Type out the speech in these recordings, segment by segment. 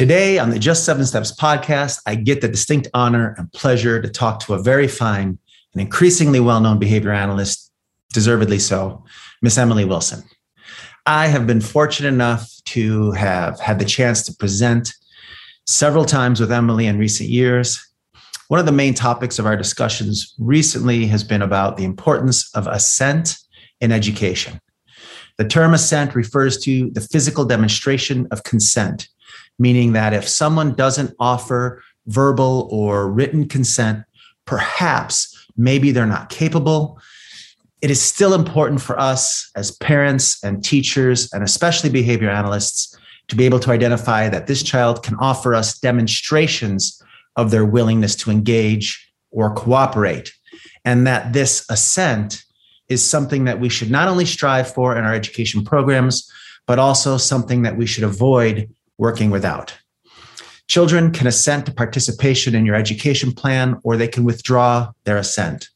Today on the Just Seven Steps podcast, I get the distinct honor and pleasure to talk to a very fine and increasingly well known behavior analyst, deservedly so, Miss Emily Wilson. I have been fortunate enough to have had the chance to present several times with Emily in recent years. One of the main topics of our discussions recently has been about the importance of assent in education. The term assent refers to the physical demonstration of consent meaning that if someone doesn't offer verbal or written consent, perhaps maybe they're not capable. It is still important for us as parents and teachers, and especially behavior analysts, to be able to identify that this child can offer us demonstrations of their willingness to engage or cooperate, and that this assent is something that we should not only strive for in our education programs, but also something that we should avoid working without. Children can assent to participation in your education plan or they can withdraw their assent.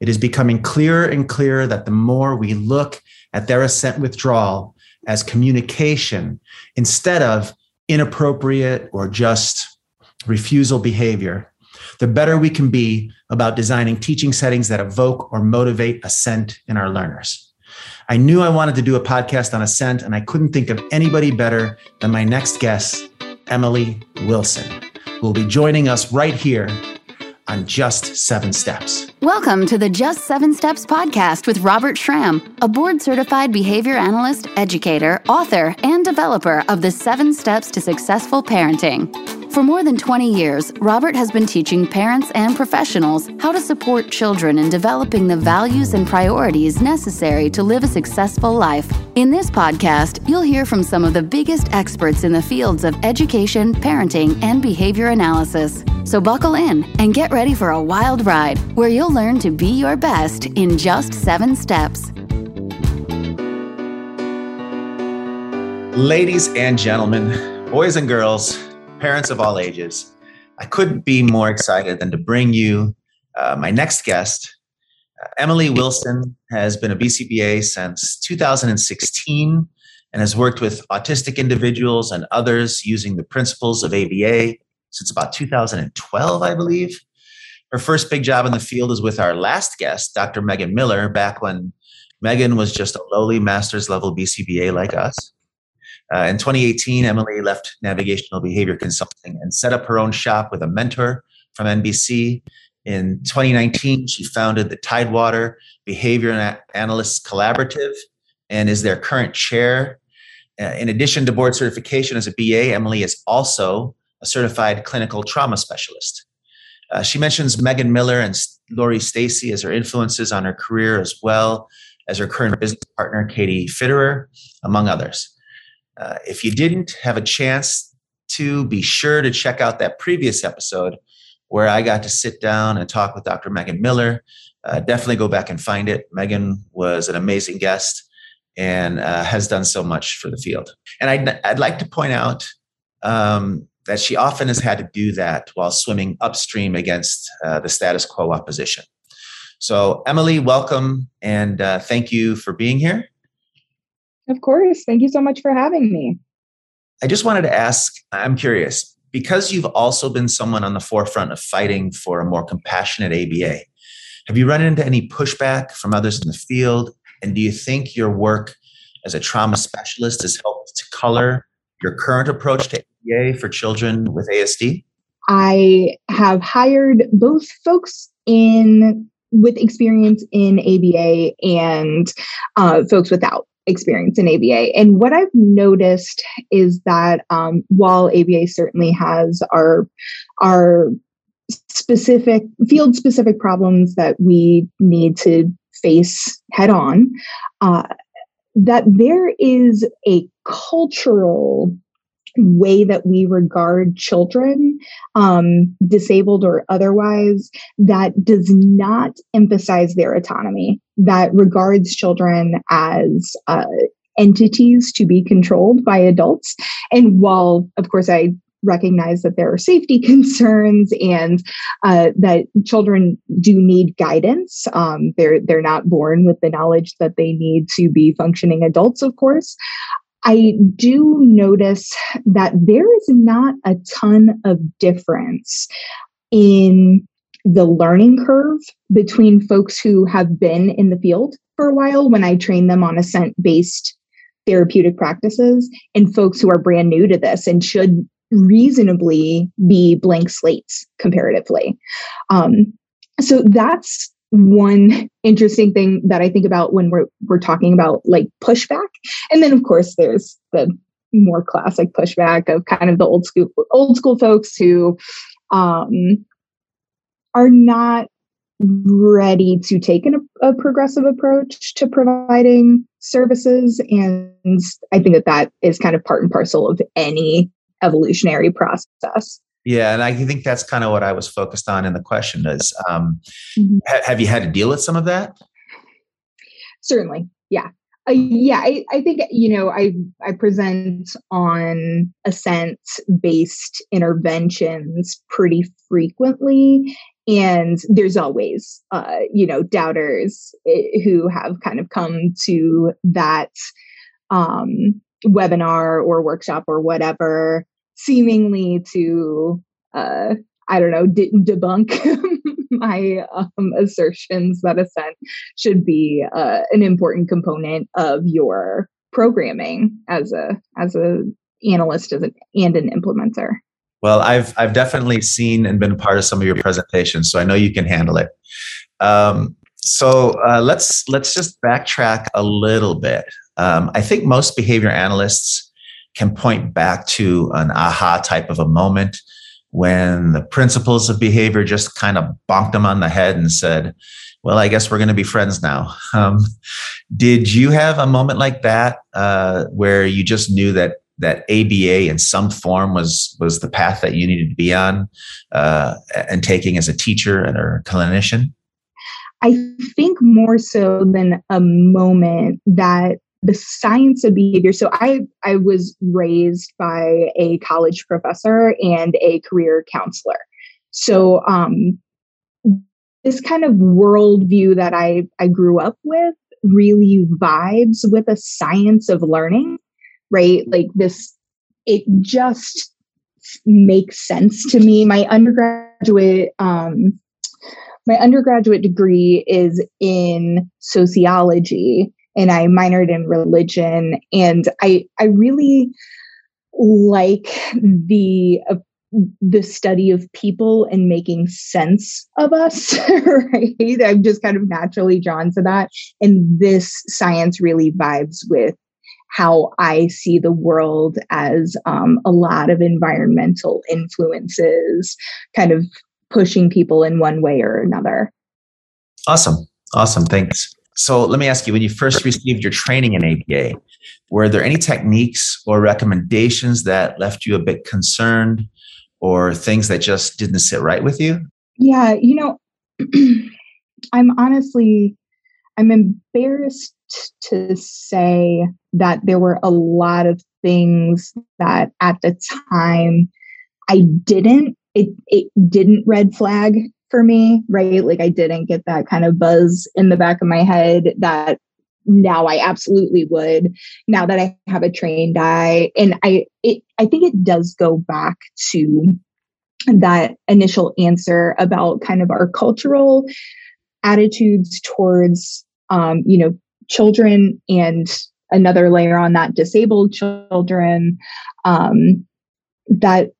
It is becoming clearer and clearer that the more we look at their assent withdrawal as communication instead of inappropriate or just refusal behavior, the better we can be about designing teaching settings that evoke or motivate assent in our learners. I knew I wanted to do a podcast on assent, and I couldn't think of anybody better than my next guest, Emily Wilson, who will be joining us right here on Just Seven Steps. Welcome to the Just Seven Steps podcast with Robert Schramm, a board certified behavior analyst, educator, author, and developer of the Seven Steps to Successful Parenting. For more than 20 years, Robert has been teaching parents and professionals how to support children in developing the values and priorities necessary to live a successful life. In this podcast, you'll hear from some of the biggest experts in the fields of education, parenting, and behavior analysis. So buckle in and get ready for a wild ride where you'll learn to be your best in just seven steps. Ladies and gentlemen, boys and girls, parents of all ages. I couldn't be more excited than to bring you uh, my next guest. Uh, Emily Wilson has been a BCBA since 2016 and has worked with autistic individuals and others using the principles of ABA since about 2012, I believe. Her first big job in the field is with our last guest, Dr. Megan Miller, back when Megan was just a lowly master's level BCBA like us. Uh, in 2018, Emily left Navigational Behavior Consulting and set up her own shop with a mentor from NBC. In 2019, she founded the Tidewater Behavior Analysts Collaborative and is their current chair. Uh, in addition to board certification as a BA, Emily is also a certified clinical trauma specialist. Uh, she mentions Megan Miller and Lori Stacy as her influences on her career, as well as her current business partner, Katie Fitterer, among others. Uh, if you didn't have a chance to, be sure to check out that previous episode where I got to sit down and talk with Dr. Megan Miller. Uh, definitely go back and find it. Megan was an amazing guest and uh, has done so much for the field. And I'd, I'd like to point out um, that she often has had to do that while swimming upstream against uh, the status quo opposition. So, Emily, welcome and uh, thank you for being here. Of course. Thank you so much for having me. I just wanted to ask I'm curious, because you've also been someone on the forefront of fighting for a more compassionate ABA, have you run into any pushback from others in the field? And do you think your work as a trauma specialist has helped to color your current approach to ABA for children with ASD? I have hired both folks in with experience in ABA and uh, folks without experience in ABA. And what I've noticed is that um, while ABA certainly has our our specific field specific problems that we need to face head on, uh, that there is a cultural way that we regard children, um, disabled or otherwise, that does not emphasize their autonomy, that regards children as uh, entities to be controlled by adults. And while, of course, I recognize that there are safety concerns and uh, that children do need guidance. Um, they're they're not born with the knowledge that they need to be functioning adults, of course. I do notice that there is not a ton of difference in the learning curve between folks who have been in the field for a while when I train them on assent based therapeutic practices and folks who are brand new to this and should reasonably be blank slates comparatively. Um, so that's one interesting thing that I think about when we're we're talking about like pushback. And then of course there's the more classic pushback of kind of the old school old school folks who um, are not ready to take an, a progressive approach to providing services and i think that that is kind of part and parcel of any evolutionary process yeah and i think that's kind of what i was focused on in the question is um, mm-hmm. ha- have you had to deal with some of that certainly yeah uh, yeah I, I think you know i i present on assent based interventions pretty frequently and there's always uh, you know doubters eh, who have kind of come to that um, webinar or workshop or whatever seemingly to uh, i don't know de- debunk my um, assertions that assent should be uh, an important component of your programming as a as a analyst as an, and an implementer well, I've I've definitely seen and been a part of some of your presentations, so I know you can handle it. Um, so uh, let's let's just backtrack a little bit. Um, I think most behavior analysts can point back to an aha type of a moment when the principles of behavior just kind of bonked them on the head and said, "Well, I guess we're going to be friends now." Um, did you have a moment like that uh, where you just knew that that ABA in some form was was the path that you needed to be on uh, and taking as a teacher and a clinician? I think more so than a moment that the science of behavior. So I I was raised by a college professor and a career counselor. So um, this kind of worldview that I I grew up with really vibes with a science of learning right? Like this, it just makes sense to me. My undergraduate, um, my undergraduate degree is in sociology and I minored in religion. And I, I really like the, uh, the study of people and making sense of us, right? I'm just kind of naturally drawn to that. And this science really vibes with how I see the world as um, a lot of environmental influences kind of pushing people in one way or another. Awesome. Awesome. Thanks. So let me ask you when you first received your training in ABA, were there any techniques or recommendations that left you a bit concerned or things that just didn't sit right with you? Yeah, you know, I'm honestly I'm embarrassed to say that there were a lot of things that at the time I didn't it it didn't red flag for me, right? Like I didn't get that kind of buzz in the back of my head that now I absolutely would now that I have a trained eye and I it I think it does go back to that initial answer about kind of our cultural attitudes towards um, you know children and another layer on that disabled children um, that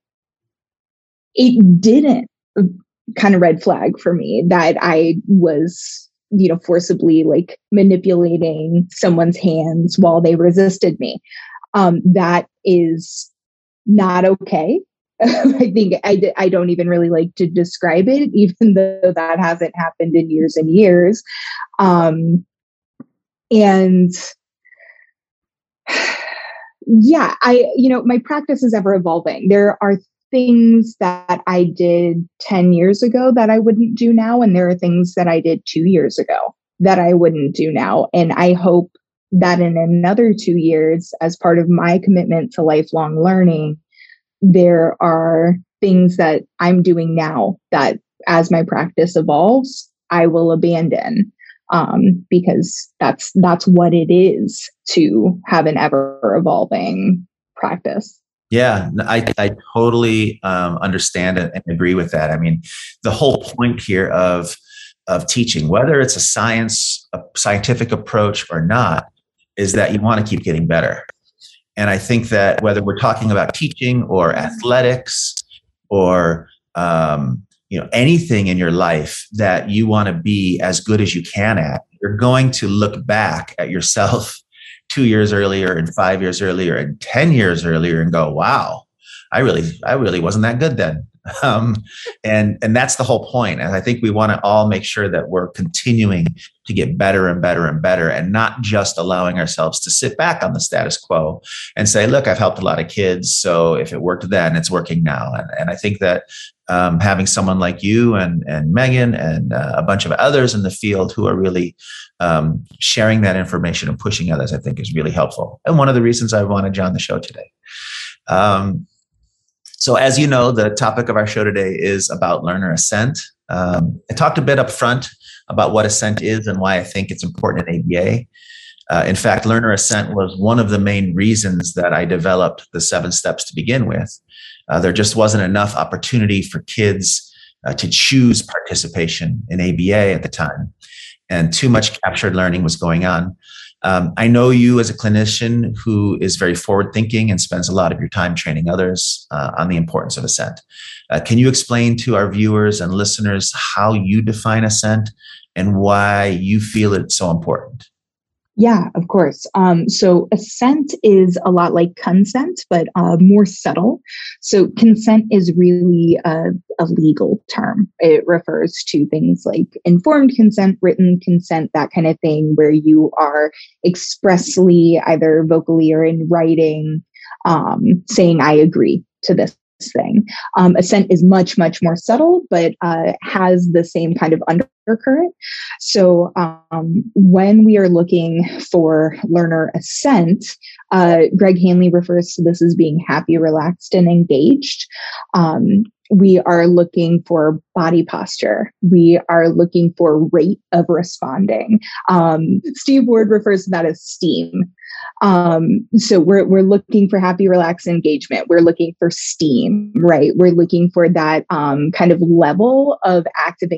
it didn't kind of red flag for me that i was you know forcibly like manipulating someone's hands while they resisted me um, that is not okay I think I, I don't even really like to describe it, even though that hasn't happened in years and years. Um, and yeah, I, you know, my practice is ever evolving. There are things that I did 10 years ago that I wouldn't do now. And there are things that I did two years ago that I wouldn't do now. And I hope that in another two years, as part of my commitment to lifelong learning, there are things that I'm doing now that as my practice evolves, I will abandon um, because that's that's what it is to have an ever evolving practice. Yeah, I, I totally um, understand and agree with that. I mean, the whole point here of of teaching, whether it's a science, a scientific approach or not, is that you want to keep getting better. And I think that whether we're talking about teaching or athletics or um, you know anything in your life that you want to be as good as you can at, you're going to look back at yourself two years earlier and five years earlier and 10 years earlier and go, wow, I really, I really wasn't that good then. Um, and, and that's the whole point. And I think we want to all make sure that we're continuing to get better and better and better and not just allowing ourselves to sit back on the status quo and say, look, I've helped a lot of kids. So if it worked then, it's working now. And, and I think that um, having someone like you and and Megan and uh, a bunch of others in the field who are really um, sharing that information and pushing others, I think, is really helpful. And one of the reasons I wanted on the show today. Um, so, as you know, the topic of our show today is about learner assent. Um, I talked a bit up front about what assent is and why I think it's important in ABA. Uh, in fact, learner assent was one of the main reasons that I developed the seven steps to begin with. Uh, there just wasn't enough opportunity for kids uh, to choose participation in ABA at the time, and too much captured learning was going on. Um, I know you as a clinician who is very forward thinking and spends a lot of your time training others uh, on the importance of assent. Uh, can you explain to our viewers and listeners how you define assent and why you feel it's so important? Yeah, of course. Um, so assent is a lot like consent, but uh, more subtle. So consent is really a, a, legal term. It refers to things like informed consent, written consent, that kind of thing, where you are expressly, either vocally or in writing, um, saying, I agree to this thing. Um, assent is much, much more subtle, but uh, has the same kind of undercurrent. So um, when we are looking for learner assent, uh, Greg Hanley refers to this as being happy, relaxed, and engaged. Um, we are looking for body posture. We are looking for rate of responding. Um, Steve Ward refers to that as STEAM. Um, so we're we're looking for happy, relaxed engagement. We're looking for steam, right? We're looking for that um, kind of level of active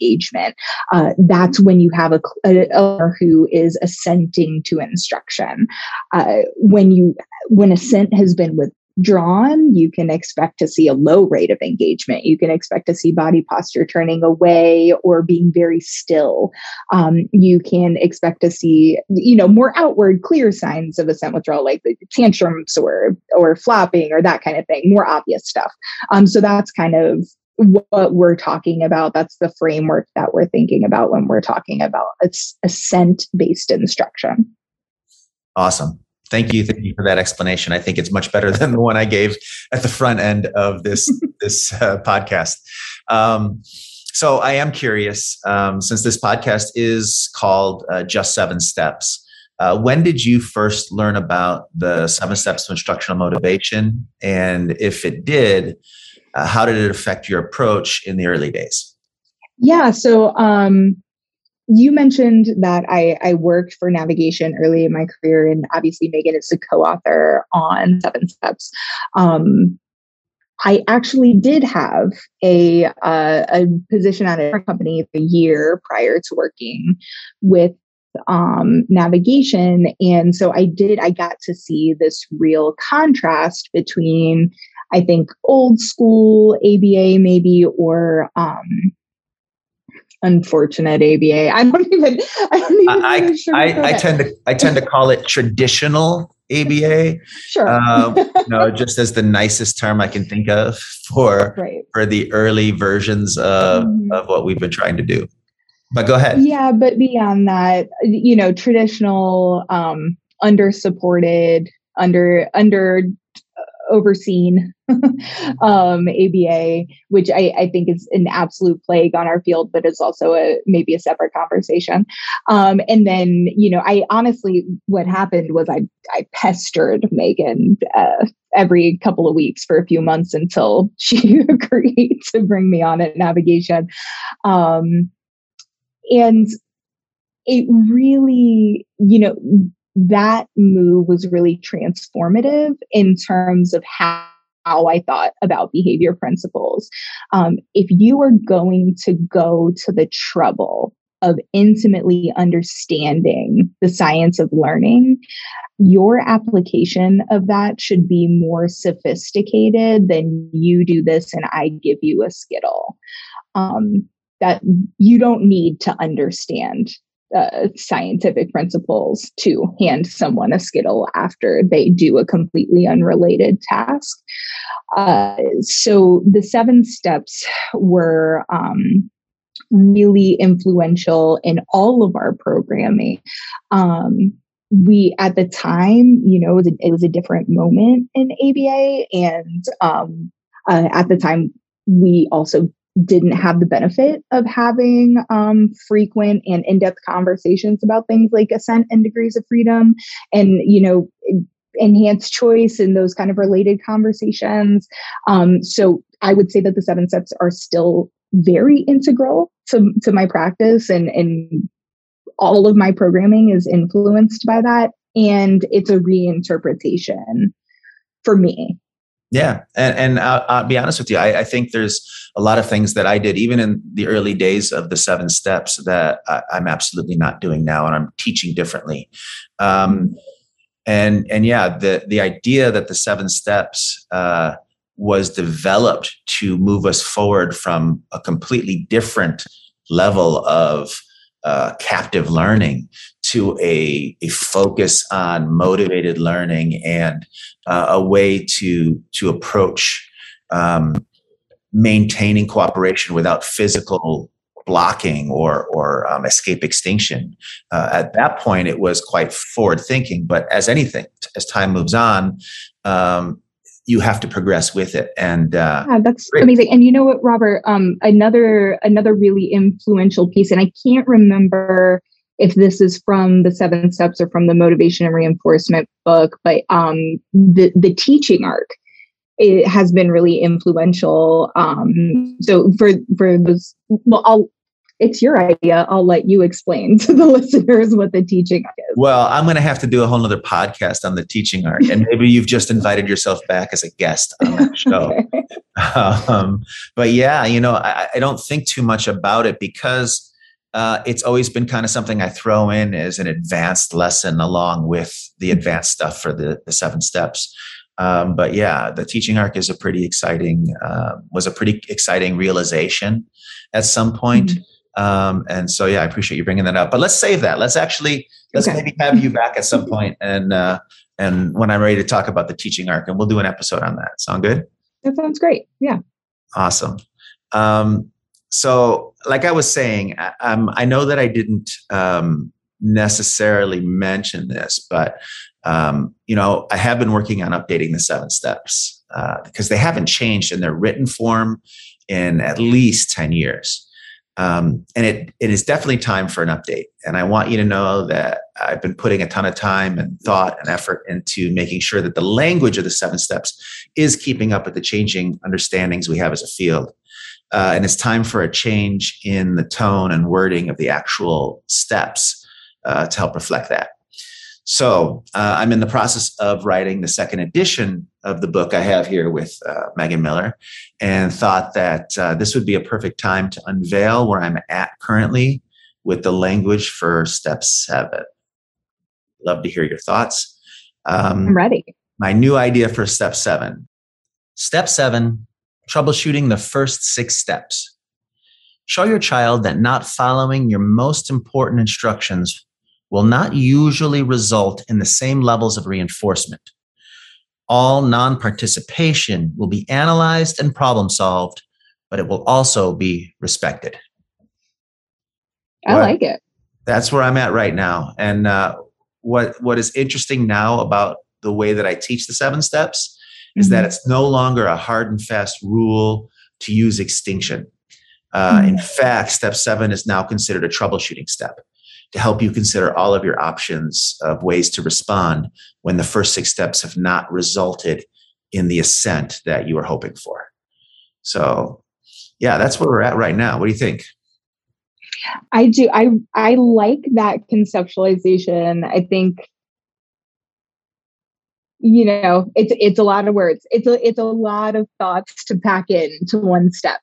engagement. Uh, that's when you have a, a, a who is assenting to instruction. Uh, when you when assent has been with drawn, you can expect to see a low rate of engagement. You can expect to see body posture turning away or being very still. Um, you can expect to see, you know, more outward, clear signs of assent withdrawal, like the tantrums or or flopping or that kind of thing, more obvious stuff. Um, so that's kind of what we're talking about. That's the framework that we're thinking about when we're talking about it's assent based instruction. Awesome. Thank you, thank you for that explanation. I think it's much better than the one I gave at the front end of this this uh, podcast. Um, so I am curious, um, since this podcast is called uh, Just Seven Steps. Uh, when did you first learn about the seven steps to instructional motivation? And if it did, uh, how did it affect your approach in the early days? Yeah, so um, you mentioned that I, I worked for navigation early in my career, and obviously Megan is a co-author on Seven Steps. Um, I actually did have a uh, a position at a company a year prior to working with um, navigation, and so I did. I got to see this real contrast between, I think, old school ABA maybe or um, unfortunate ABA. I don't even. I don't even. I, sure I, I tend to. I tend to call it traditional ABA. Sure. Um, no, just as the nicest term I can think of for right. for the early versions of mm-hmm. of what we've been trying to do. But go ahead. Yeah, but beyond that, you know, traditional, um, under supported, under under overseen um, ABA, which I, I, think is an absolute plague on our field, but it's also a maybe a separate conversation. Um, and then, you know, I honestly, what happened was I I pestered Megan uh, every couple of weeks for a few months until she agreed to bring me on at navigation. Um, and it really, you know, that move was really transformative in terms of how how I thought about behavior principles. Um, if you are going to go to the trouble of intimately understanding the science of learning, your application of that should be more sophisticated than you do this and I give you a Skittle. Um, that you don't need to understand uh, scientific principles to hand someone a Skittle after they do a completely unrelated task. Uh, so the seven steps were um, really influential in all of our programming. Um, we at the time, you know, it was a, it was a different moment in ABA, and um, uh, at the time, we also didn't have the benefit of having um, frequent and in-depth conversations about things like assent and degrees of freedom and you know enhanced choice and those kind of related conversations. Um, so i would say that the seven steps are still very integral to, to my practice and and all of my programming is influenced by that. And it's a reinterpretation for me yeah, and, and I'll, I'll, be honest with you. I, I, think there's a lot of things that I did, even in the early days of the seven steps, that I, am absolutely not doing now, and I'm teaching differently. Um, and and yeah, the the idea that the seven steps uh, was developed to move us forward from a completely different level of uh, captive learning to a, a focus on motivated learning and uh, a way to to approach um, maintaining cooperation without physical blocking or or um, escape extinction. Uh, at that point, it was quite forward thinking. But as anything, as time moves on, um, you have to progress with it. And uh, yeah, that's great. amazing. And you know what, Robert? Um, another another really influential piece, and I can't remember if this is from the seven steps or from the motivation and reinforcement book, but um, the the teaching arc it has been really influential. Um, so for for those, well, I'll it's your idea. I'll let you explain to the listeners what the teaching arc is. Well, I'm going to have to do a whole other podcast on the teaching arc, and maybe you've just invited yourself back as a guest on that show. okay. um, but yeah, you know, I, I don't think too much about it because uh, it's always been kind of something I throw in as an advanced lesson along with the advanced stuff for the, the seven steps. Um, but yeah, the teaching arc is a pretty exciting, uh, was a pretty exciting realization at some point. Mm-hmm. Um, and so, yeah, I appreciate you bringing that up. But let's save that. Let's actually let's okay. maybe have you back at some point, and uh, and when I'm ready to talk about the teaching arc, and we'll do an episode on that. Sound good? That sounds great. Yeah. Awesome. Um, so like i was saying um, i know that i didn't um, necessarily mention this but um, you know i have been working on updating the seven steps uh, because they haven't changed in their written form in at least 10 years. Um, and it, it is definitely time for an update. And i want you to know that i've been putting a ton of time and thought and effort into making sure that the language of the seven steps is keeping up with the changing understandings we have as a field uh, and it's time for a change in the tone and wording of the actual steps uh, to help reflect that. So uh, I'm in the process of writing the second edition of the book I have here with uh, Megan Miller, and thought that uh, this would be a perfect time to unveil where I'm at currently with the language for step seven. Love to hear your thoughts. Um, I'm ready. My new idea for step seven. Step seven troubleshooting the first six steps. Show your child that not following your most important instructions will not usually result in the same levels of reinforcement. All non participation will be analyzed and problem solved, but it will also be respected. I like it. That's where I'm at right now. And uh, what what is interesting now about the way that I teach the seven steps is mm-hmm. that it's no longer a hard and fast rule to use extinction. Uh, mm-hmm. In fact, step seven is now considered a troubleshooting step to help you consider all of your options of ways to respond when the first six steps have not resulted in the assent that you were hoping for. So, yeah, that's where we're at right now. What do you think? I do. I I like that conceptualization. I think you know it's it's a lot of words. It's a it's a lot of thoughts to pack into one step.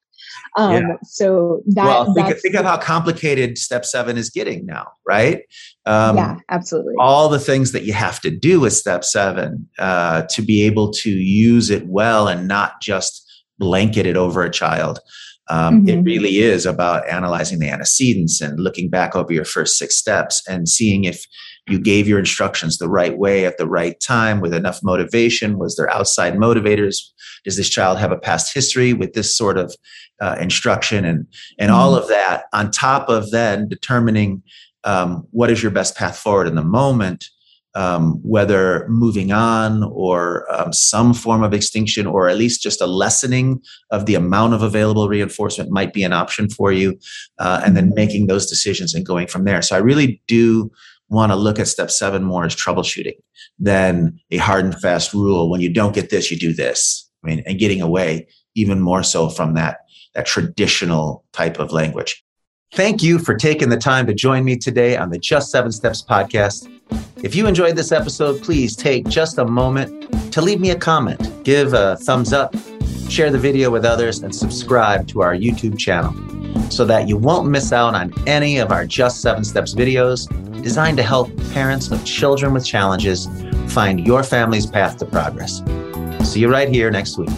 Um, yeah. So that well, think, think of how complicated step seven is getting now, right? Um, yeah, absolutely. All the things that you have to do with step seven uh, to be able to use it well and not just blanket it over a child. Um, mm-hmm. It really is about analyzing the antecedents and looking back over your first six steps and seeing if you gave your instructions the right way at the right time with enough motivation. Was there outside motivators? Does this child have a past history with this sort of uh, instruction and and mm-hmm. all of that on top of then determining um, what is your best path forward in the moment um, whether moving on or um, some form of extinction or at least just a lessening of the amount of available reinforcement might be an option for you uh, and then mm-hmm. making those decisions and going from there so i really do want to look at step seven more as troubleshooting than a hard and fast rule when you don't get this you do this i mean and getting away even more so from that that traditional type of language Thank you for taking the time to join me today on the Just Seven Steps podcast. If you enjoyed this episode, please take just a moment to leave me a comment, give a thumbs up, share the video with others, and subscribe to our YouTube channel so that you won't miss out on any of our Just Seven Steps videos designed to help parents of children with challenges find your family's path to progress. See you right here next week.